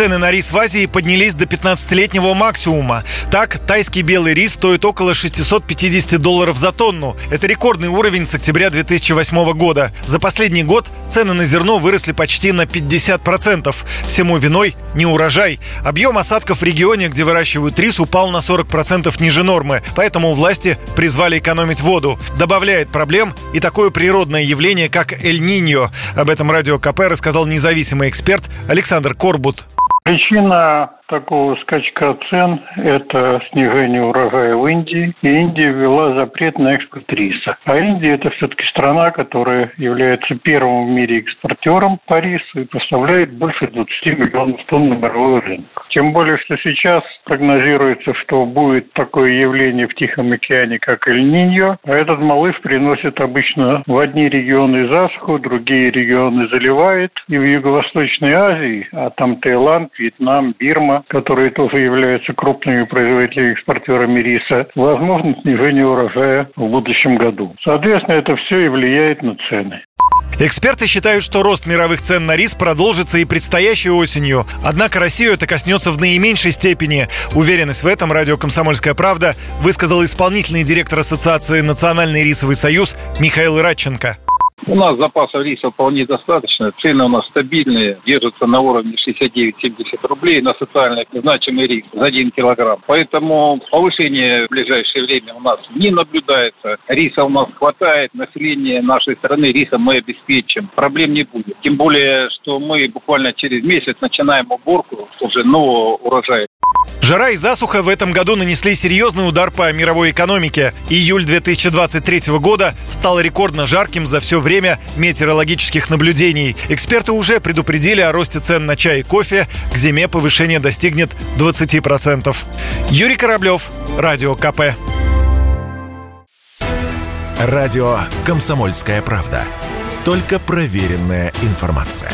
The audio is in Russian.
Цены на рис в Азии поднялись до 15-летнего максимума. Так, тайский белый рис стоит около 650 долларов за тонну. Это рекордный уровень с октября 2008 года. За последний год цены на зерно выросли почти на 50%. Всему виной не урожай. Объем осадков в регионе, где выращивают рис, упал на 40% ниже нормы. Поэтому власти призвали экономить воду. Добавляет проблем и такое природное явление, как Эль-Ниньо. Об этом радио КП рассказал независимый эксперт Александр Корбут. Причина такого скачка цен – это снижение урожая в Индии. И Индия ввела запрет на экспорт риса. А Индия – это все-таки страна, которая является первым в мире экспортером по рису и поставляет больше 20 миллионов тонн на мировой рынок. Тем более, что сейчас прогнозируется, что будет такое явление в Тихом океане, как Эль-Ниньо. А этот малыш приносит обычно в одни регионы засуху, другие регионы заливает. И в Юго-Восточной Азии, а там Таиланд, Вьетнам, Бирма, которые тоже являются крупными производителями экспортерами риса, возможно снижение урожая в будущем году. Соответственно, это все и влияет на цены. Эксперты считают, что рост мировых цен на рис продолжится и предстоящей осенью. Однако Россию это коснется в наименьшей степени. Уверенность в этом радио «Комсомольская правда» высказал исполнительный директор Ассоциации «Национальный рисовый союз» Михаил Радченко. У нас запасов риса вполне достаточно. Цены у нас стабильные, держатся на уровне 69-70 рублей на социально значимый рис за 1 килограмм. Поэтому повышение в ближайшее время у нас не наблюдается. Риса у нас хватает, население нашей страны рисом мы обеспечим. Проблем не будет. Тем более, что мы буквально через месяц начинаем уборку уже нового урожая. Жара и засуха в этом году нанесли серьезный удар по мировой экономике. Июль 2023 года стал рекордно жарким за все время метеорологических наблюдений. Эксперты уже предупредили о росте цен на чай и кофе. К зиме повышение достигнет 20%. Юрий Кораблев, Радио КП. Радио «Комсомольская правда». Только проверенная информация.